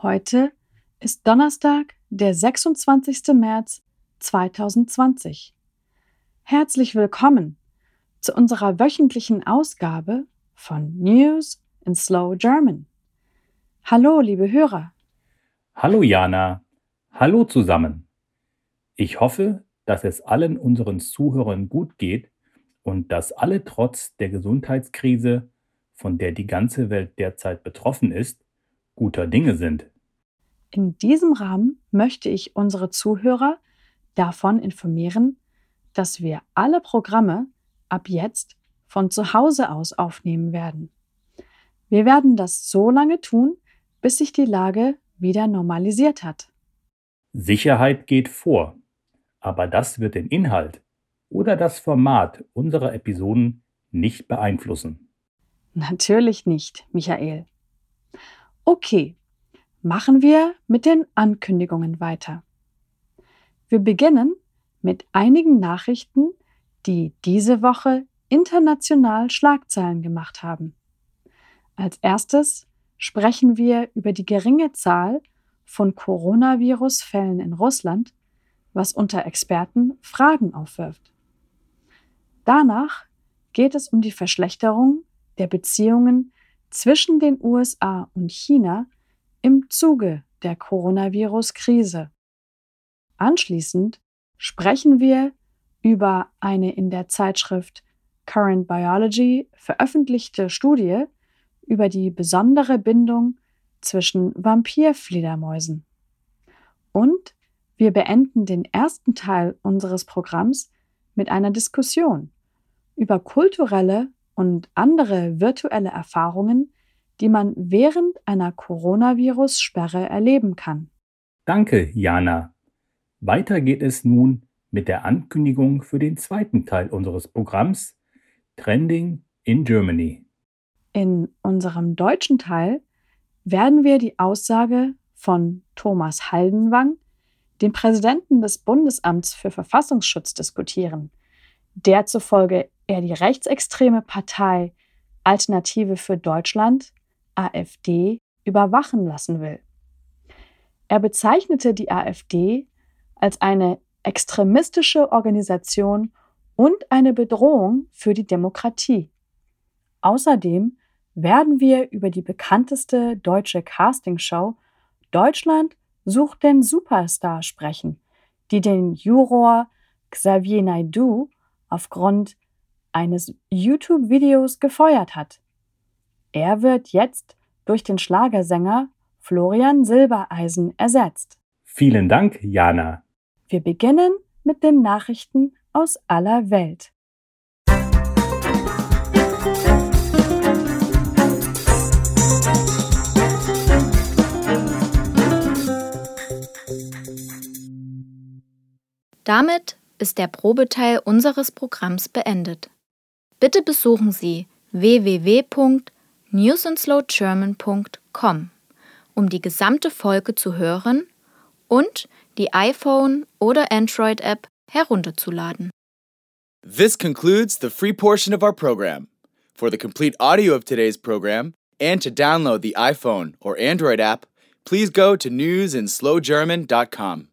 Heute ist Donnerstag, der 26. März 2020. Herzlich willkommen zu unserer wöchentlichen Ausgabe von News in Slow German. Hallo, liebe Hörer. Hallo Jana. Hallo zusammen. Ich hoffe, dass es allen unseren Zuhörern gut geht und dass alle trotz der Gesundheitskrise, von der die ganze Welt derzeit betroffen ist, guter Dinge sind. In diesem Rahmen möchte ich unsere Zuhörer davon informieren, dass wir alle Programme ab jetzt von zu Hause aus aufnehmen werden. Wir werden das so lange tun, bis sich die Lage wieder normalisiert hat. Sicherheit geht vor, aber das wird den Inhalt oder das Format unserer Episoden nicht beeinflussen. Natürlich nicht, Michael. Okay, machen wir mit den Ankündigungen weiter. Wir beginnen mit einigen Nachrichten, die diese Woche international Schlagzeilen gemacht haben. Als erstes sprechen wir über die geringe Zahl von Coronavirus-Fällen in Russland, was unter Experten Fragen aufwirft. Danach geht es um die Verschlechterung der Beziehungen zwischen den USA und China im Zuge der Coronavirus-Krise. Anschließend sprechen wir über eine in der Zeitschrift Current Biology veröffentlichte Studie über die besondere Bindung zwischen Vampirfledermäusen. Und wir beenden den ersten Teil unseres Programms mit einer Diskussion über kulturelle und andere virtuelle Erfahrungen, die man während einer Coronavirus-Sperre erleben kann. Danke, Jana. Weiter geht es nun mit der Ankündigung für den zweiten Teil unseres Programms Trending in Germany. In unserem deutschen Teil werden wir die Aussage von Thomas Haldenwang, dem Präsidenten des Bundesamts für Verfassungsschutz, diskutieren, der zufolge er die rechtsextreme Partei Alternative für Deutschland, AfD, überwachen lassen will. Er bezeichnete die AfD als eine extremistische Organisation und eine Bedrohung für die Demokratie. Außerdem werden wir über die bekannteste deutsche Castingshow Deutschland sucht den Superstar sprechen, die den Juror Xavier Naidoo aufgrund eines YouTube-Videos gefeuert hat. Er wird jetzt durch den Schlagersänger Florian Silbereisen ersetzt. Vielen Dank, Jana. Wir beginnen mit den Nachrichten aus aller Welt. Damit ist der Probeteil unseres Programms beendet. Bitte besuchen Sie www.newsandslowgerman.com, um die gesamte Folge zu hören und die iPhone oder Android App herunterzuladen. This concludes the free portion of our program. For the complete audio of today's program and to download the iPhone or Android app, please go to newsandslowgerman.com.